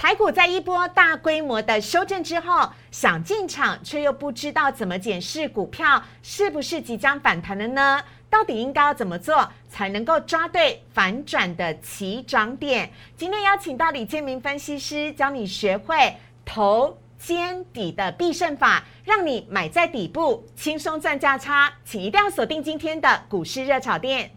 台股在一波大规模的修正之后，想进场却又不知道怎么检视股票是不是即将反弹了呢？到底应该要怎么做才能够抓对反转的起涨点？今天邀请到李建明分析师教你学会头肩底的必胜法，让你买在底部轻松赚价差。请一定要锁定今天的股市热炒店。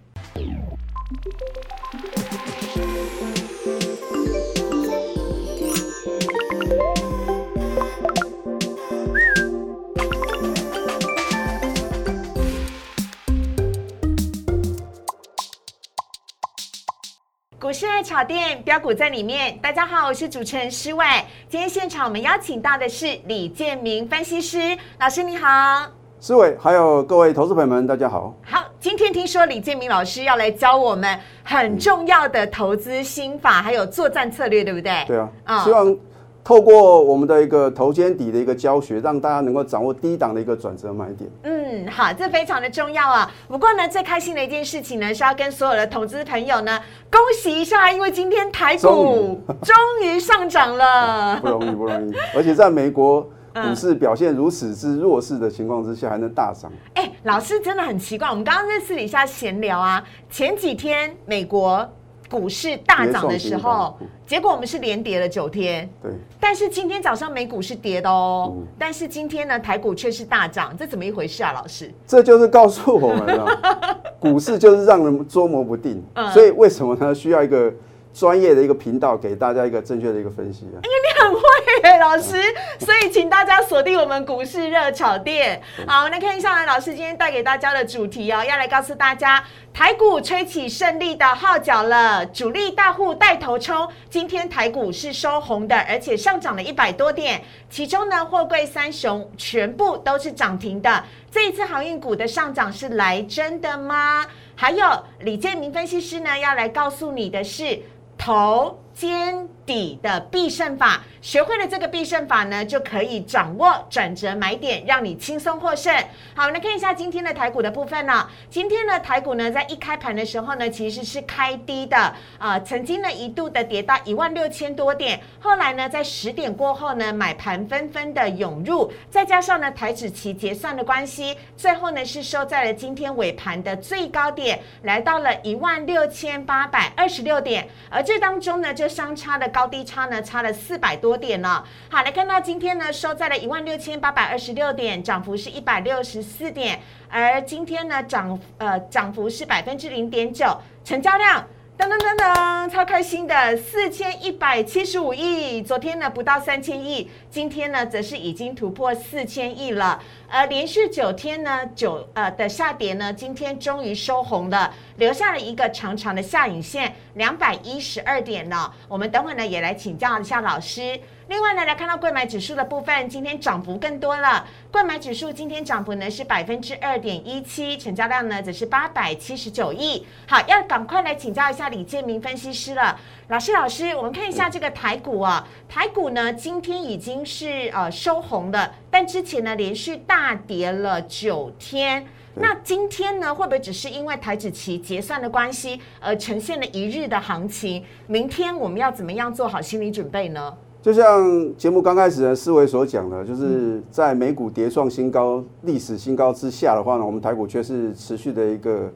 炒店标股在里面，大家好，我是主持人施伟。今天现场我们邀请到的是李建明分析师老师，你好。施伟，还有各位投资朋友们，大家好。好，今天听说李建明老师要来教我们很重要的投资心法，还有作战策略，对不对？对啊，希望。透过我们的一个头肩底的一个教学，让大家能够掌握低档的一个转折买点。嗯，好，这非常的重要啊。不过呢，最开心的一件事情呢，是要跟所有的投资朋友呢，恭喜一下，因为今天台股终于上涨了，不容易，不容易。而且在美国股市表现如此之弱势的情况之下，还能大涨。哎，老师真的很奇怪，我们刚刚在私底下闲聊啊，前几天美国。股市大涨的时候，结果我们是连跌了九天。对，但是今天早上美股是跌的哦，但是今天呢，台股却是大涨，这怎么一回事啊？老师，这就是告诉我们了，股市就是让人捉摸不定。所以为什么呢？需要一个。专业的一个频道，给大家一个正确的一个分析啊！因为你很会耶，老师，所以请大家锁定我们股市热炒店。好，那看一下老师今天带给大家的主题哦，要来告诉大家，台股吹起胜利的号角了，主力大户带头冲，今天台股是收红的，而且上涨了一百多点，其中呢，货柜三雄全部都是涨停的。这一次航运股的上涨是来真的吗？还有李建明分析师呢，要来告诉你的是。头肩底的必胜法。学会了这个必胜法呢，就可以掌握转折买点，让你轻松获胜。好，来看一下今天的台股的部分呢。今天呢台股呢，在一开盘的时候呢，其实是开低的啊，曾经呢一度的跌到一万六千多点，后来呢，在十点过后呢，买盘纷纷的涌入，再加上呢台指期结算的关系，最后呢是收在了今天尾盘的最高点，来到了一万六千八百二十六点，而这当中呢，就相差的高低差呢，差了四百多。点了，好来看到今天呢收在了一万六千八百二十六点，涨幅是一百六十四点，而今天呢涨呃涨幅是百分之零点九，成交量。噔噔噔噔，超开心的四千一百七十五亿，昨天呢不到三千亿，今天呢则是已经突破四千亿了。呃，连续九天呢九呃的下跌呢，今天终于收红了，留下了一个长长的下影线，两百一十二点呢。我们等会呢也来请教一下老师。另外呢，来看到贵买指数的部分，今天涨幅更多了。贵买指数今天涨幅呢是百分之二点一七，成交量呢则是八百七十九亿。好，要赶快来请教一下李建明分析师了。老师，老师，我们看一下这个台股啊，台股呢今天已经是呃收红的，但之前呢连续大跌了九天。那今天呢会不会只是因为台指期结算的关系而呈现了一日的行情？明天我们要怎么样做好心理准备呢？就像节目刚开始的思维所讲的，就是在美股跌创新高、历史新高之下的话呢，我们台股却是持续的一个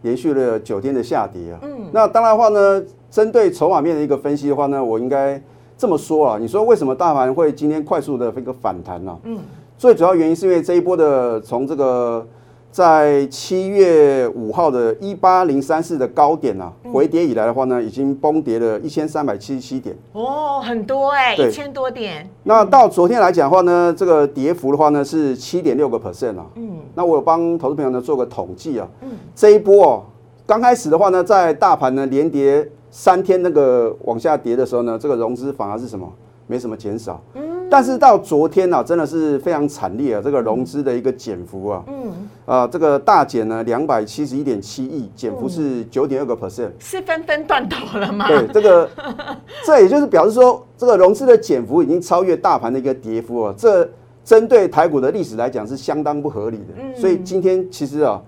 延续了九天的下跌啊。嗯，那当然的话呢，针对筹码面的一个分析的话呢，我应该这么说啊，你说为什么大盘会今天快速的一个反弹呢？嗯，最主要原因是因为这一波的从这个。在七月五号的一八零三四的高点啊，回跌以来的话呢，已经崩跌了一千三百七十七点。哦，很多哎，一千多点。那到昨天来讲的话呢，这个跌幅的话呢是七点六个 percent 啊。嗯。那我有帮投资朋友呢做个统计啊。嗯。这一波哦，刚开始的话呢，在大盘呢连跌三天那个往下跌的时候呢，这个融资反而是什么？没什么减少。嗯。但是到昨天呢，真的是非常惨烈啊！这个融资的一个减幅啊，嗯，啊，这个大减呢，两百七十一点七亿，减幅是九点二个 percent，是纷纷断头了吗？对，这个，这也就是表示说，这个融资的减幅已经超越大盘的一个跌幅啊。这针对台股的历史来讲是相当不合理的，所以今天其实啊，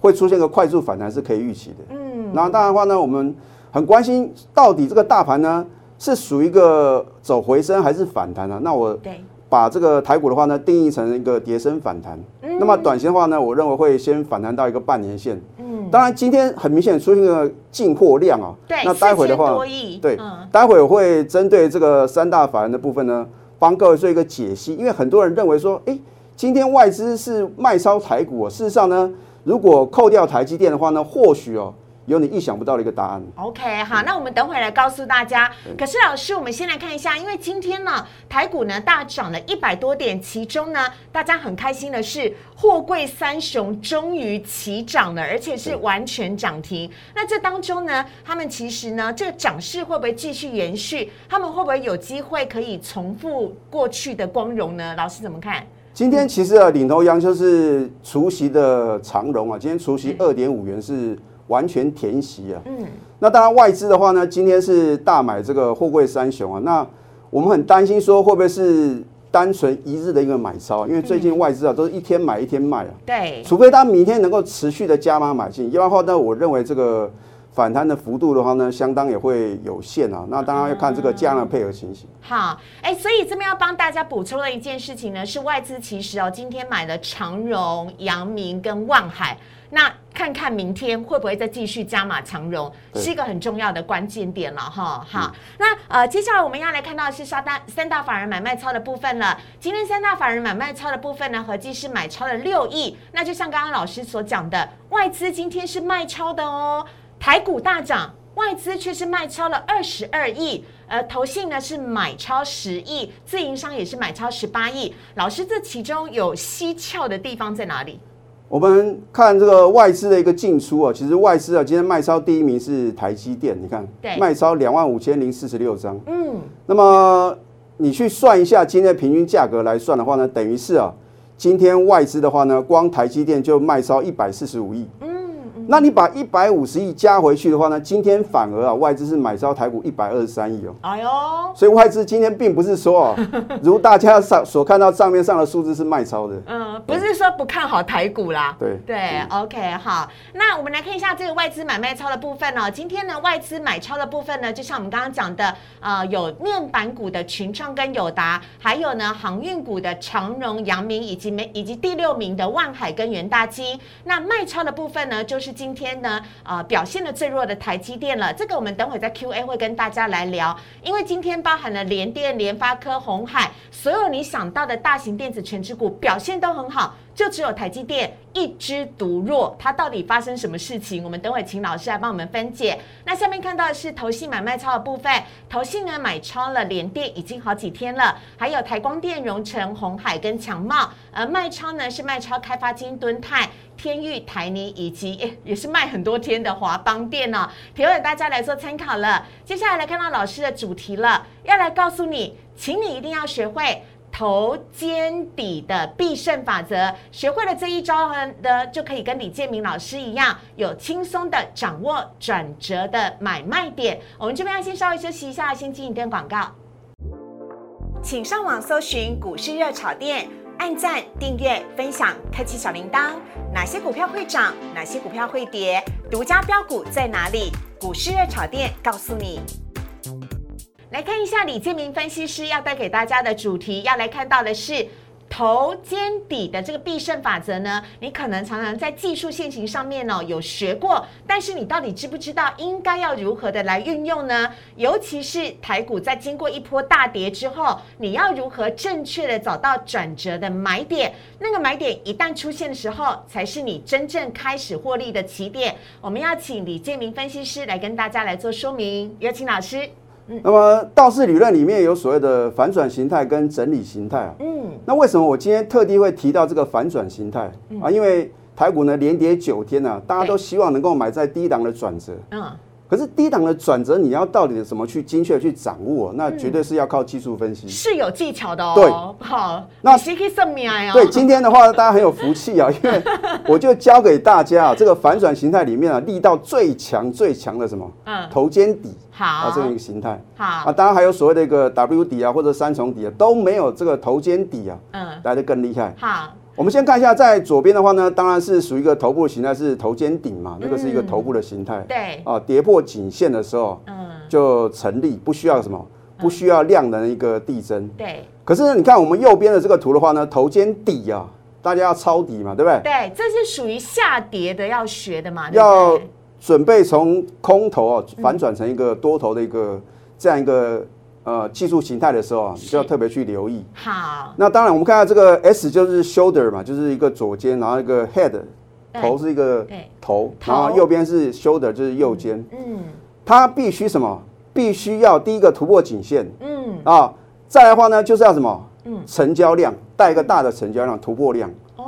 会出现个快速反弹是可以预期的。嗯，然后当然的话呢，我们很关心到底这个大盘呢。是属于一个走回升还是反弹啊？那我对，把这个台股的话呢，定义成一个跌升反弹。那么短线的话呢，我认为会先反弹到一个半年线。嗯，当然今天很明显出现了进货量啊。对，那待会的4000话对嗯，待会我会针对这个三大法人的部分呢，帮各位做一个解析。因为很多人认为说，哎，今天外资是卖超台股、哦，事实上呢，如果扣掉台积电的话呢，或许哦，有你意想不到的一个答案。OK，好，那我们等会来告诉大家。可是老师，我们先来看一下，因为今天呢，台股呢大涨了一百多点，其中呢，大家很开心的是，货柜三雄终于齐涨了，而且是完全涨停。那这当中呢，他们其实呢，这个涨势会不会继续延续？他们会不会有机会可以重复过去的光荣呢？老师怎么看？今天其实啊，领头羊就是除夕的长荣啊，今天除夕二点五元是完全填息啊。嗯，那当然外资的话呢，今天是大买这个货柜三雄啊。那我们很担心说会不会是单纯一日的一个买超，因为最近外资啊都是一天买一天卖啊。对，除非他明天能够持续的加码买进，要不然的话呢，我认为这个反弹的幅度的话呢，相当也会有限啊。那当然要看这个价量配合情形。好，哎，所以这边要帮大家补充的一件事情呢，是外资其实哦，今天买了长荣、阳明跟万海，那看看明天会不会再继续加码长融，是一个很重要的关键点了哈。好，那呃，接下来我们要来看到的是三大三大法人买卖超的部分了。今天三大法人买卖超的部分呢，合计是买超了六亿。那就像刚刚老师所讲的，外资今天是卖超的哦，台股大涨。外资却是卖超了二十二亿，呃，投信呢是买超十亿，自营商也是买超十八亿。老师，这其中有蹊跷的地方在哪里？我们看这个外资的一个进出啊，其实外资啊今天卖超第一名是台积电，你看对卖超两万五千零四十六张。嗯，那么你去算一下今天的平均价格来算的话呢，等于是啊，今天外资的话呢，光台积电就卖超一百四十五亿。嗯那你把一百五十亿加回去的话呢，今天反而啊外资是买超台股一百二十三亿哦。哎呦，所以外资今天并不是说哦，如大家上所看到账面上的数字是卖超的。嗯，不是说不看好台股啦。对对，OK，好，那我们来看一下这个外资买卖超的部分哦。今天呢，外资买超的部分呢，就像我们刚刚讲的，呃，有面板股的群创跟友达，还有呢航运股的长荣、阳明，以及美以及第六名的万海跟元大基。那卖超的部分呢，就是今天呢，呃，表现的最弱的台积电了。这个我们等会在 Q&A 会跟大家来聊，因为今天包含了联电、联发科、红海，所有你想到的大型电子全指股表现都很好。就只有台积电一枝独弱，它到底发生什么事情？我们等会请老师来帮我们分解。那下面看到的是投信买卖超的部分，投信呢买超了联电已经好几天了，还有台光电、荣成、红海跟强茂，而卖超呢是卖超开发金、敦泰。天域、台泥以及诶 也是卖很多天的华邦店哦，提供大家来做参考了。接下来来看到老师的主题了，要来告诉你，请你一定要学会头肩底的必胜法则。学会了这一招呢，就可以跟李建明老师一样，有轻松的掌握转折的买卖点。我们这边要先稍微休息一下，先进一段广告。请上网搜寻股市热炒店。按赞、订阅、分享，开启小铃铛。哪些股票会涨？哪些股票会跌？独家标股在哪里？股市热炒店告诉你。来看一下李建明分析师要带给大家的主题，要来看到的是。头肩底的这个必胜法则呢，你可能常常在技术线型上面呢有学过，但是你到底知不知道应该要如何的来运用呢？尤其是台股在经过一波大跌之后，你要如何正确的找到转折的买点？那个买点一旦出现的时候，才是你真正开始获利的起点。我们要请李建明分析师来跟大家来做说明，有请老师。那么道氏理论里面有所谓的反转形态跟整理形态啊。嗯，那为什么我今天特地会提到这个反转形态啊？因为台股呢连跌九天呢、啊，大家都希望能够买在低档的转折。嗯，可是低档的转折，你要到底怎么去精确地去掌握？那绝对是要靠技术分析。是有技巧的哦。对，好，那你是可以算命啊。对，今天的话大家很有福气啊，因为 我就教给大家啊，这个反转形态里面啊，力道最强最强的什么？嗯，头肩底好啊，这样一个形态。好啊，，当然还有所谓的一个 W 底啊，或者三重底啊，都没有这个头肩底啊嗯，来的更厉害。好，我们先看一下，在左边的话呢，当然是属于一个头部的形态，是头肩顶嘛，那个是一个头部的形态。对，啊，跌破颈线的时候嗯，就成立，不需要什么，不需要量能的一个递增。对可是，你看我们右边的这个图的话呢，头肩底啊，大家要抄底嘛，对不对？对，这是属于下跌的要学的嘛，要对准备从空头啊反转成一个多头的一个这样一个呃技术形态的时候啊，是。就要特别去留意。好，那当然，我们看到这个 S 就是 shoulder 嘛，就是一个左肩，然后一个 head 对。头是一个头然后右边是 shoulder 就是右肩，嗯。它必须什么？必须要第一个突破颈线。嗯。啊，再来的话呢，就是要什么？嗯。成交量带一个大的成交量突破量。哦，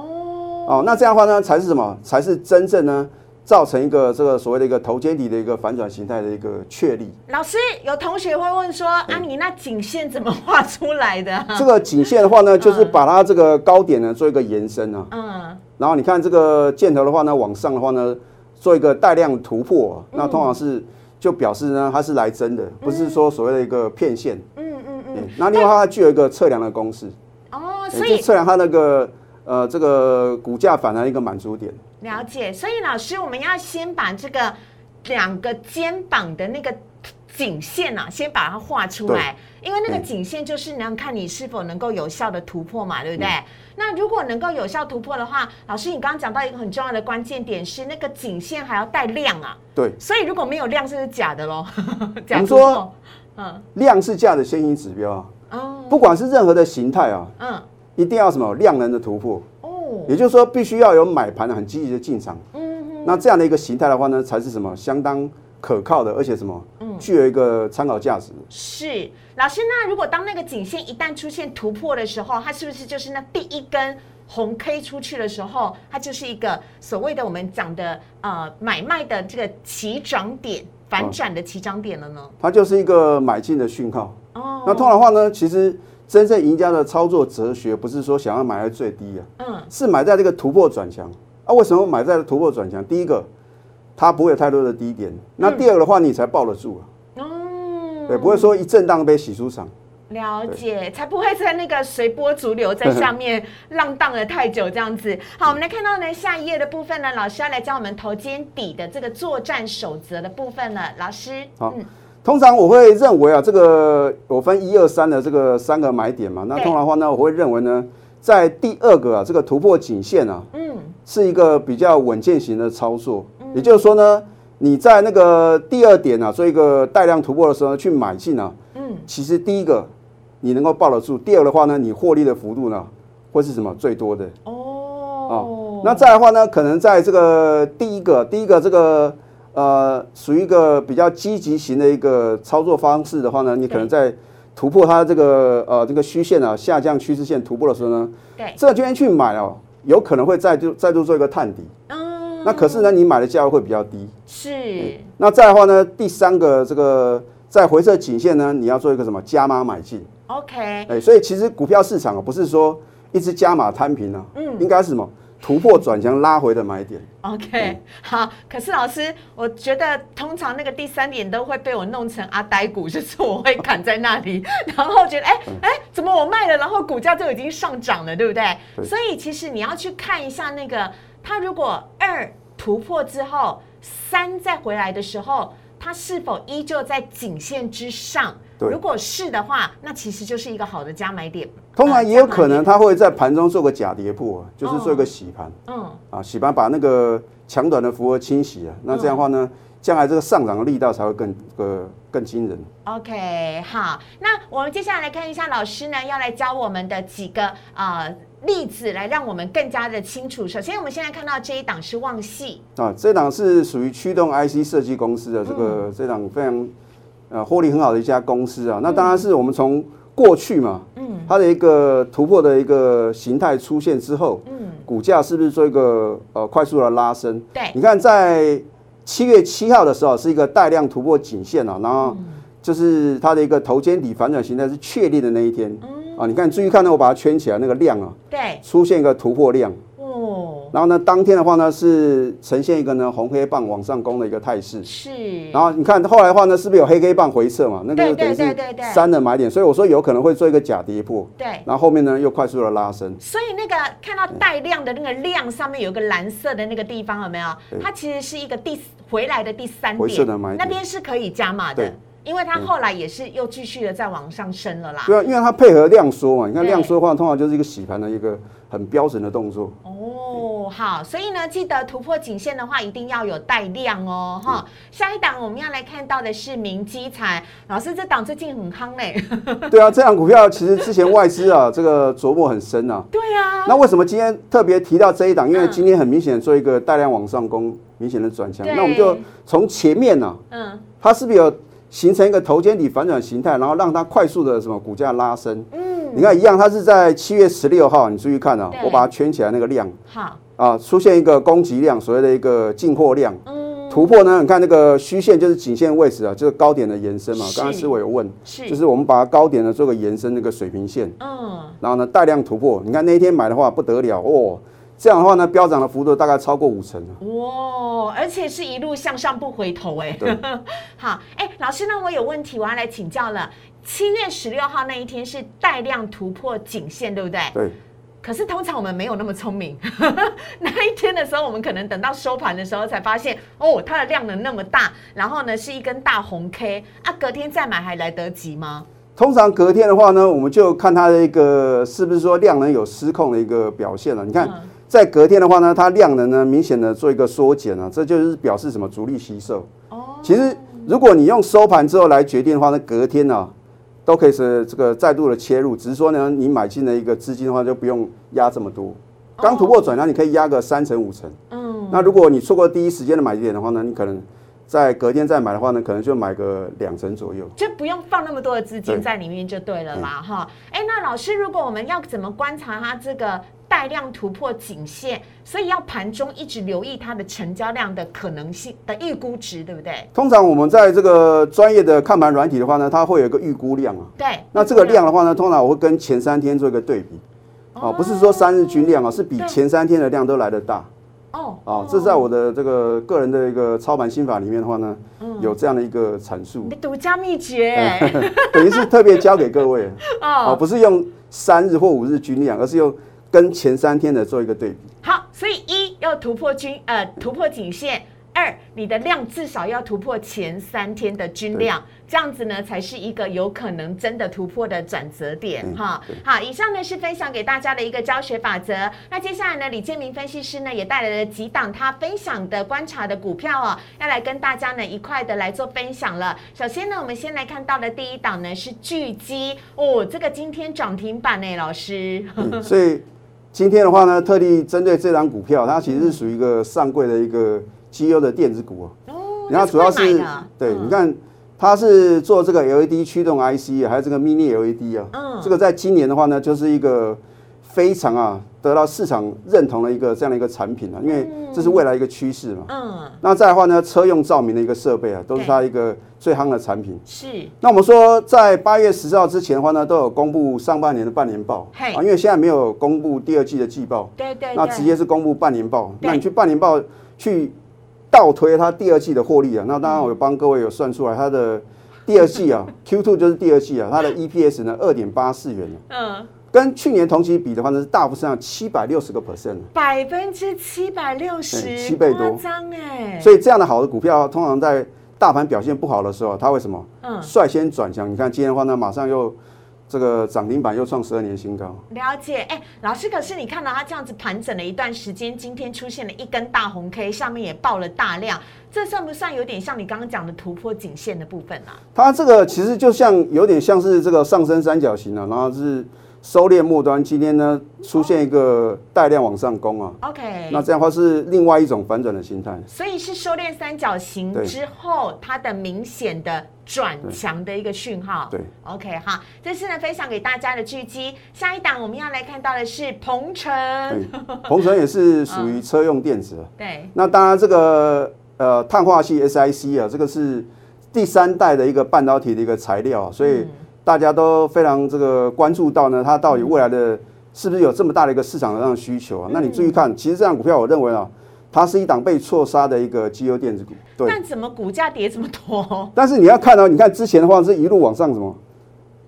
哦，那这样的话呢，才是什么？才是真正呢造成一个这个所谓的一个头肩底的一个反转形态的一个确立。老师有同学会问说啊，你那颈线怎么画出来的？这个颈线的话呢，就是把它这个高点呢做一个延伸啊，嗯。然后你看这个箭头的话呢，往上的话呢，做一个带量突破啊、那通常是就表示呢它是来真的，不是说所谓的一个骗线。嗯嗯嗯，那另外它具有一个测量的公式，哦，所以就测量它那个呃这个股价反弹一个满足点。了解，所以老师，我们要先把这个两个肩膀的那个颈线啊，先把它画出来，因为那个嗯。颈线就是能看你是否能够有效的突破嘛，对不对？嗯。那如果能够有效突破的话，老师，你刚刚讲到一个很重要的关键点是那个颈线还要带量啊，对，所以如果没有量，是不是假的喽？假们说突破，嗯。量是价的先行指标啊，哦。不管是任何的形态啊，嗯。一定要什么量能的突破，哦也就是说必须要有买盘很积极的进场。嗯嗯那这样的一个形态的话呢，才是什么相当可靠的，而且什么嗯具有一个参考价值。是老师，那如果当那个颈线一旦出现突破的时候，它是不是就是那第一根红 K 出去的时候，它就是一个所谓的我们讲的呃买卖的这个起涨点，反转的起涨点了呢？它就是一个买进的讯号。哦，那通常的话呢，其实真正赢家的操作哲学不是说想要买在最低啊，嗯是买在这个突破转强啊。为什么买在突破转强？第一个，它不会有太多的低点；那第二个的话，你才抱得住啊，哦，对，不会说一震荡被洗出场。了解，才不会在那个随波逐流，在 下面浪荡了太久这样子。好，我们来看到呢下一页的部分呢，老师要来教我们头肩底的这个作战守则的部分了。老师，好通常我会认为啊，这个我分一二三的这个三个买点嘛。那通常的话呢，我会认为呢，在第二个啊，这个突破颈线啊，嗯是一个比较稳健型的操作。也就是说呢，你在那个第二点啊，做一个带量突破的时候去买进啊，嗯其实第一个你能够抱得住，第二的话呢，你获利的幅度呢会是什么最多的？哦哦，那再的话呢，可能在这个第一个，第一个这个呃，属于一个比较积极型的一个操作方式的话呢，你可能在突破它这个呃这个虚线啊下降趋势线突破的时候呢，对，这个这边去买哦，有可能会再度再度做一个探底。嗯，那可是呢，你买的价位会比较低。是。那再的话呢，第三个这个在回撤颈线呢，你要做一个什么？加码买进。OK，哎，所以其实股票市场啊，不是说一直加码摊平啊，嗯。应该是什么突破转强拉回的买点。OK，好。可是老师，我觉得通常那个第三点都会被我弄成阿呆股，就是我会砍在那里，然后觉得哎哎，怎么我卖了，然后股价就已经上涨了，对不对？对所以其实你要去看一下那个，它如果二突破之后，三再回来的时候。它是否依旧在颈线之上？对如果是的话，那其实就是一个好的加买点。通常也有可能呃它会在盘中做个假跌破啊，就是做一个洗盘嗯啊，洗盘把那个强短的符合清洗啊，那这样的话呢，将来这个上涨的力道才会更呃更惊人。嗯，OK，好。那我们接下来来看一下老师呢要来教我们的几个呃例子，来让我们更加的清楚。首先，我们现在看到这一档是旺系，啊，这档是属于驱动 IC 设计公司的这嗯个、这档非常呃获利很好的一家公司啊。那当然是我们从过去嘛，嗯它的一个突破的一个形态出现之后，嗯，股价是不是做一个呃快速的拉升？对，你看在七月七号的时候是一个带量突破颈线啊，然后就是它的一个头肩底反转形态是确立的那一天嗯啊。你看注意看呢，我把它圈起来，那个量啊对，出现一个突破量。哦，然后呢，当天的话呢是呈现一个呢红黑棒往上攻的一个态势。是，然后你看后来的话呢，是不是有黑黑棒回撤嘛？那个等于三的买点，所以我说有可能会做一个假跌破，对。然后后面呢又快速的拉升。所以那个看到带量的那个量上面有个蓝色的那个地方有没有？它其实是一个第回来的第三回撤点的买点那边是可以加码的。因为它后来也是又继续的在往上升了啦。对啊，因为它配合量缩嘛，你看对量缩的话，通常就是一个洗盘的一个很标准的动作。哦，好，所以呢，记得突破颈线的话，一定要有带量哦，哈。下一档我们要来看到的是明基材，老师这档最近很夯嘞。对啊，这样股票其实之前外资啊，这个琢磨很深啊。对啊，那为什么今天特别提到这一档？因为嗯今天很明显做一个大量往上攻，明显的转强。那我们就从前面呢、嗯它是不是有形成一个头肩底反转形态，然后让它快速的什么股价拉升？嗯，你看一样，它是在七月十六号，你注意看啊，我把它圈起来那个量好，啊，出现一个供给量，所谓的一个进货量。嗯，突破呢？你看那个虚线就是颈线位置啊，就是高点的延伸嘛。是刚刚思伟有问，是，就是我们把它高点呢做个延伸，那个水平线，嗯，然后呢带量突破。你看那一天买的话不得了哦，这样的话呢飙涨的幅度大概超过五成啊哇，而且是一路向上不回头哎对。好，哎，老师，那我有问题，我要来请教了。七月十六号那一天是带量突破颈线，对不对？对，可是通常我们没有那么聪明，那一天的时候，我们可能等到收盘的时候才发现，哦，它的量能那么大，然后呢是一根大红 K 啊，隔天再买还来得及吗？通常隔天的话呢，我们就看它的一个是不是说量能有失控的一个表现了。你看嗯，在隔天的话呢，它量能呢明显的做一个缩减啊，这就是表示什么主力吸售。哦，其实如果你用收盘之后来决定的话，那隔天呢、都可以是这个再度的切入，只是说呢，你买进的一个资金的话就不用压这么多。刚突破转强，你可以压个三成五成。嗯，那如果你错过第一时间的买点的话呢，你可能在隔天再买的话呢，可能就买个两成左右。就不用放那么多的资金在里面就对了啦，哈。哎，那老师，如果我们要怎么观察它这个带量突破颈线，所以要盘中一直留意它的成交量的可能性的预估值，对不对？通常我们在这个专业的看盘软体的话呢，它会有一个预估量啊。对。那这个量的话呢，通常我会跟前三天做一个对比。哦，不是说三日均量啊，是比前三天的量都来得大。哦哦，这在我的这个个人的一个操盘心法里面的话呢，有这样的一个阐述你，独家秘诀 等于是特别教给各位 哦，哦。不是用三日或五日均量，而是用跟前三天的做一个对比。好，所以一要突破均呃突破颈线，二你的量至少要突破前三天的均量，这样子呢才是一个有可能真的突破的转折点嗯哈。好，以上呢是分享给大家的一个教学法则。那接下来呢，李建明分析师呢也带来了几档他分享的观察的股票哦，要来跟大家呢一块的来做分享了。首先呢，我们先来看到的第一档呢是巨基哦，这个今天涨停板呢，老师。嗯所以今天的话呢，特地针对这张股票，它其实是属于一个上柜的一个绩优的电子股啊。哦，然后主要是对，嗯。你看它是做这个 LED 驱动 IC 啊，还有这个 Mini LED 啊，嗯。这个在今年的话呢，就是一个非常啊得到市场认同的一个这样的一个产品啊，因为这是未来一个趋势嘛。嗯，那再的话呢，车用照明的一个设备啊，都是它一个最夯的产品。是那我们说，在八月十号之前的话呢，都有公布上半年的半年报嘿啊，因为现在没有公布第二季的季报，对对对，那直接是公布半年报。那你去半年报去倒推它第二季的获利啊，那当然我有帮各位有算出来它的第二季啊，Q two 就是第二季啊，它的 EPS 呢二点八四元啊。嗯，跟去年同期比的话呢是大幅上七百六十个 percent 啊。百分之七百六十，七倍多。夸张哎，所以这样的好的股票，通常在大盘表现不好的时候，它会什么？嗯，率先转强。你看今天的话呢，马上又这个涨停板又创十二年新高。了解，哎，老师，可是你看到它这样子盘整了一段时间，今天出现了一根大红 K，上面也爆了大量，这算不算有点像你刚刚讲的突破颈线的部分啊？它这个其实就像有点像是这个上升三角形啊，然后是收敛末端，今天呢出现一个带量往上攻啊，OK，那这样的话是另外一种反转的心态。所以是收敛三角形之后，它的明显的转强的一个讯号。对，OK 哈，这是呢分享给大家的巨基。下一档我们要来看到的是鹏程，对，鹏程也是属于车用电子。啊。对，那当然这个呃碳化系 SIC 啊，这个是第三代的一个半导体的一个材料啊，所以大家都非常这个关注到呢，它到底未来的是不是有这么大的一个市场上的需求啊？那你注意看，其实这张股票我认为啊，它是一档被错杀的一个绩优电子股，对。但怎么股价跌这么多？但是你要看到，你看之前的话是一路往上什么，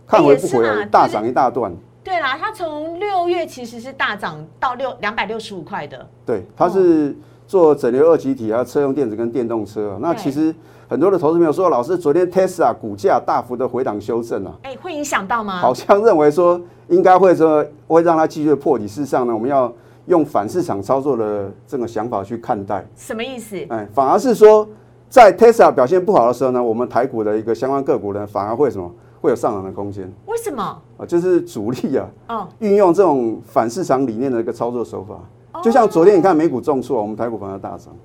看回不回来也是啦，大涨一大段。对啦，它从六月其实是大涨到六两百六十五块的。对，它是做整流二极体啊，车用电子跟电动车啊。那其实很多的投资朋友说，老师昨天 Tesla 股价大幅的回档修正啊，哎，会影响到吗？好像认为说应该会说会让它继续破底。事实上呢，我们要用反市场操作的这个想法去看待。什么意思？哎，反而是说在 Tesla 表现不好的时候呢，我们台股的一个相关个股呢，反而会什么？会有上涨的空间。为什么？啊，就是主力啊，哦，运用这种反市场理念的一个操作手法，就像昨天你看美股重挫，我们台股反而大涨，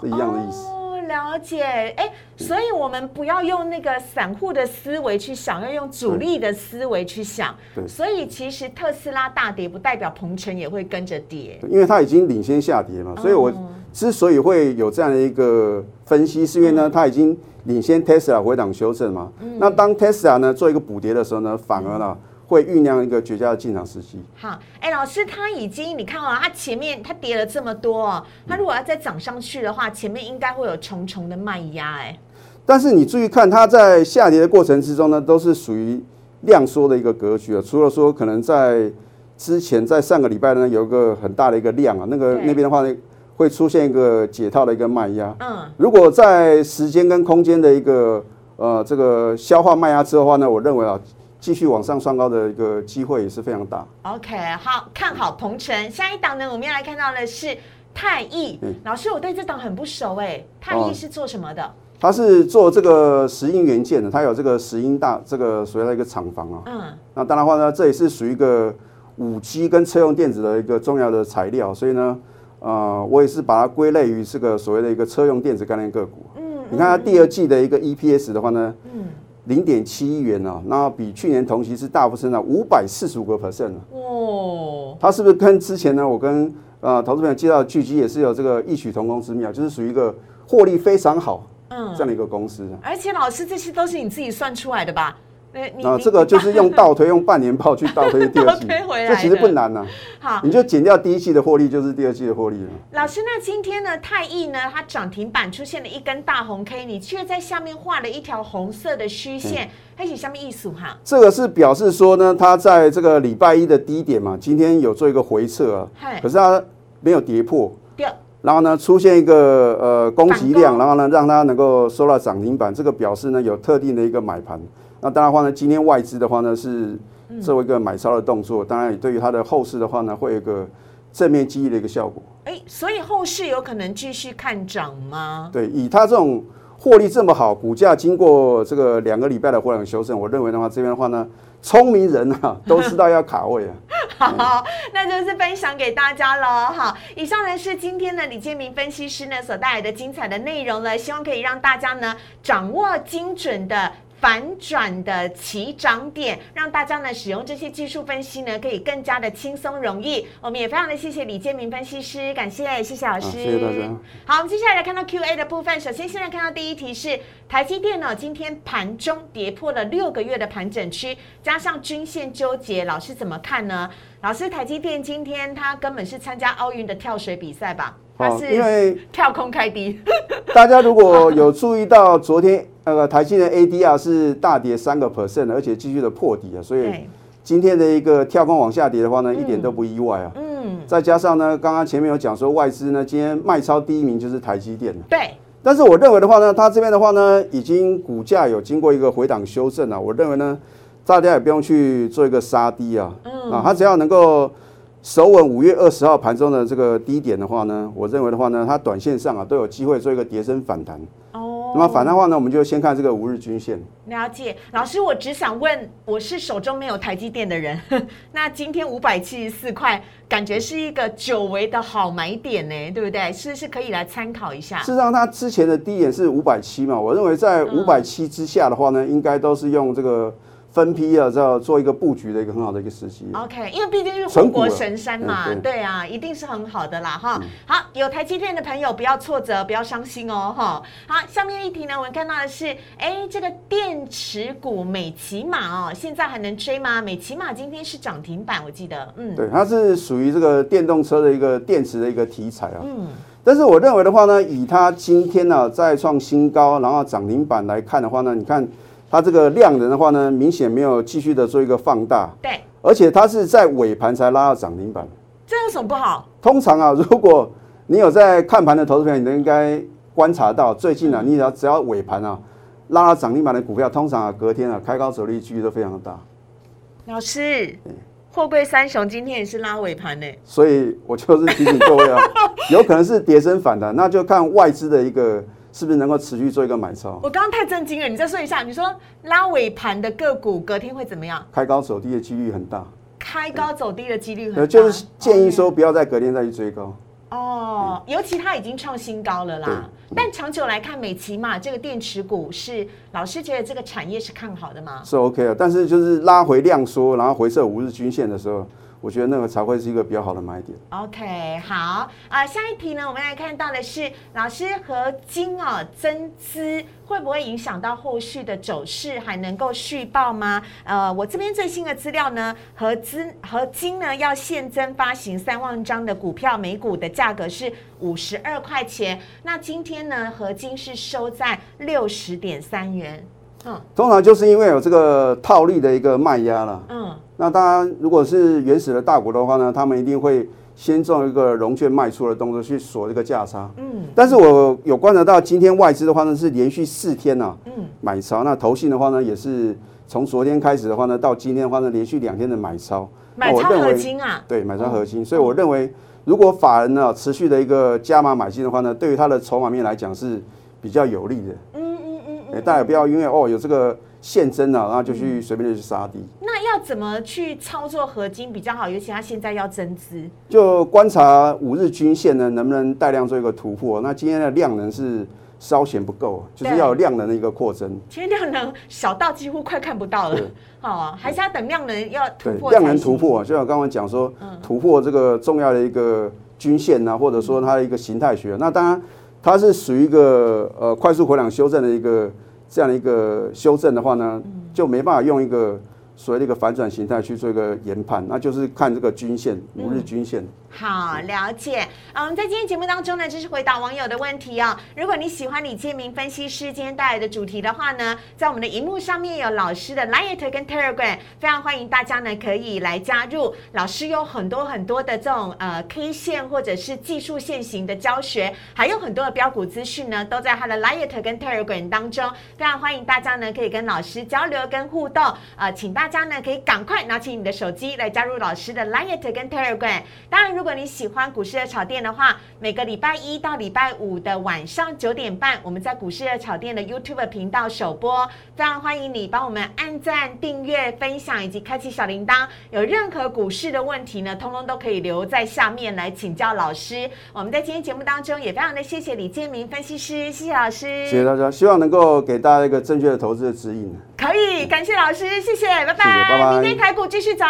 是一样的意思。哦，了解。哎，所以我们不要用那个散户的思维去想，要用主力的思维去想。对。所以其实特斯拉大跌，不代表鹏程也会跟着跌，因为它已经领先下跌嘛。所以我之所以会有这样的一个分析，是因为呢，它已经。领先 Tesla 回档修正嘛？那当 Tesla 呢做一个补跌的时候呢，反而呢会酝酿一个绝佳的进场时机。好，哎，老师，他已经你看哦，他前面他跌了这么多哦，他如果要再涨上去的话，前面应该会有重重的卖压哎。但是你注意看，它在下跌的过程之中呢，都是属于量缩的一个格局啊。除了说可能在之前在上个礼拜呢有一个很大的一个量啊，那个那边的话呢。会出现一个解套的一个卖压。嗯，如果在时间跟空间的一个呃这个消化卖压之后的话呢，我认为啊，继续往上双高的一个机会也是非常大。OK，好看好鹏程。下一档呢，我们要来看到的是泰益。老师，我对这档很不熟哎，泰益是做什么的？它是做这个石英元件的，它有这个石英大这个所谓的一个厂房啊。嗯，那当然话呢，这也是属于一个五 G 跟车用电子的一个重要的材料，所以呢。呃，我也是把它归类于这个所谓的一个车用电子概念个股。嗯，你看它第二季的一个 EPS 的话呢，嗯，零点七亿元啊，那比去年同期是大幅增长五百四十五个 percent 哦，它是不是跟之前呢？我跟呃投资朋友介绍的聚集也是有这个异曲同工之妙，就是属于一个获利非常好嗯这样的一个公司。而且老师，这些都是你自己算出来的吧？啊，这个就是 用倒推，用半年报去倒推第二季，这其实不难呐。好，你就减掉第一季的获利，就是第二季的获利了。老师，那今天呢，泰易呢，它涨停板出现了一根大红 K，你却在下面画了一条红色的虚线，它是下面意思哈？这个是表示说呢，它在这个礼拜一的低点嘛，今天有做一个回撤啊，可是它没有跌破，然后呢，出现一个呃供给量，然后呢，让它能够收到涨停板，这个表示呢有特定的一个买盘。那当然话呢，今天外资的话呢是做一个买超的动作，当然也对于它的后市的话呢，会有一个正面激励的一个效果。哎，所以后市有可能继续看涨吗？对，以它这种获利这么好，股价经过这个两个礼拜的回档修正，我认为的话，这边的话呢，聪明人啊 都知道要卡位啊。好，那就是分享给大家了。好，以上呢是今天的李建明分析师呢所带来的精彩的内容了，希望可以让大家呢掌握精准的。反转的起涨点，让大家呢使用这些技术分析呢，可以更加的轻松容易。我们也非常的谢谢李建明分析师，感谢谢谢老师，谢谢大家。好，我们接下来来看到 Q A 的部分。首先，现在看到第一题是台积电呢，今天盘中跌破了六个月的盘整区，加上均线纠结，老师怎么看呢？老师，台积电今天它根本是参加奥运的跳水比赛吧？它是因为跳空开低。大家如果有注意到昨天。那个台积电 ADR 是大跌三个 percent 而且继续的破底啊，所以今天的一个跳空往下跌的话呢，一点都不意外啊。嗯，再加上呢，刚刚前面有讲说外资呢，今天卖超第一名就是台积电对。但是我认为的话呢，它这边的话呢，已经股价有经过一个回档修正了。我认为呢，大家也不用去做一个杀低啊。嗯。啊，它只要能够守稳五月二十号盘中的这个低点的话呢，我认为的话呢，它短线上啊都有机会做一个跌升反弹。哦。那么反的话呢，我们就先看这个五日均线。了解，老师，我只想问，我是手中没有台积电的人，那今天五百七十四块，感觉是一个久违的好买点呢，对不对？是是可以来参考一下。事实上，它之前的低点是五百七嘛，我认为在五百七之下的话呢，应该都是用这个。分批啊，要做一个布局的一个很好的一个时机。OK，因为毕竟是护国神山嘛，对啊，一定是很好的啦哈。好，有台积电的朋友不要挫折，不要伤心哦哈。好，下面一题呢，我们看到的是，哎，这个电池股美骑马哦，现在还能追吗？美骑马今天是涨停板，我记得，嗯，对，它是属于这个电动车的一个电池的一个题材啊。嗯，但是我认为的话呢，以它今天呢再创新高，然后涨停板来看的话呢，你看。它这个量能的话呢，明显没有继续的做一个放大，对，而且它是在尾盘才拉到涨停板，这有什么不好？通常啊，如果你有在看盘的投资朋友，你都应该观察到，最近啊，你只要只要尾盘啊拉到涨停板的股票，通常啊隔天啊开高走利几率都非常的大。老师，货柜三雄今天也是拉尾盘呢，所以我就是提醒各位啊，有可能是跌升反弹，那就看外资的一个是不是能够持续做一个买超。我刚刚太震惊了，你再说一下，你说拉尾盘的个股隔天会怎么样？开高走低的几率很大，开高走低的几率很呃，大，就是建议说不要在隔天再去追高。哦，尤其它已经创新高了啦。但长久来看，美骑马这个电池股是老师觉得这个产业是看好的吗？是 OK 的，但是就是拉回量缩，然后回撤五日均线的时候，我觉得那个才会是一个比较好的买点。OK，好啊、下一题呢，我们来看到的是老师和金哦增资会不会影响到后续的走势，还能够续报吗？呃，我这边最新的资料呢，合资合金呢要现增发行三万张的股票，每股的价格是五十二块钱。那今天呢，合金是收在六十点三元。嗯。通常就是因为有这个套利的一个卖压了。嗯，那当然，如果是原始的大股的话呢，他们一定会先做一个融券卖出的动作去锁这个价差。嗯，但是我有观察到，今天外资的话呢是连续四天呐、嗯。买超，那投信的话呢也是从昨天开始的话呢，到今天的话呢连续两天的买超。买超合那我认为金啊，对，买超核心，所以我认为，如果法人呢持续的一个加码买进的话呢，对于它的筹码面来讲是比较有利的。嗯哎、嗯。大家也不要因为哦有这个现增啊，然后就去随便的去杀低，那要怎么去操作合金比较好？尤其它现在要增资。就观察五日均线呢能不能带量做一个突破。那今天的量能是稍显不够，就是要有量能的一个扩增。今天量能小到几乎快看不到了好，哦，还是要等量能要突，破。量能突破，，啊就像刚刚讲说，嗯突破这个重要的一个均线啊，或者说它的一个形态学。那当然，它是属于一个呃快速回档修正的一个这样的一个修正的话呢，嗯就没办法用一个所谓的一个反转形态去做一个研判，那就是看这个均线五日均线。好，了解。啊，我们在今天节目当中呢，就是回答网友的问题哦。如果你喜欢李建明分析师今天带来的主题的话呢，在我们的荧幕上面有老师的 Line 跟 Telegram，非常欢迎大家呢可以来加入。老师有很多很多的这种呃 K 线或者是技术线型的教学，还有很多的标股资讯呢，都在他的 Line 跟 Telegram 当中。非常欢迎大家呢可以跟老师交流跟互动。呃，请大家呢可以赶快拿起你的手机来加入老师的 Line 跟 Telegram。当然，如果你喜欢股市的炒店的话，每个礼拜一到礼拜五的晚上九点半，我们在股市的炒店的 YouTube 频道首播。非常欢迎你帮我们按赞、订阅、分享以及开启小铃铛。有任何股市的问题呢，通通都可以留在下面来请教老师。我们在今天节目当中也非常的谢谢李建明分析师，谢谢老师，谢谢大家，希望能够给大家一个正确的投资的指引。可以感谢老师，谢谢，拜拜，谢谢拜拜明天台股继续涨。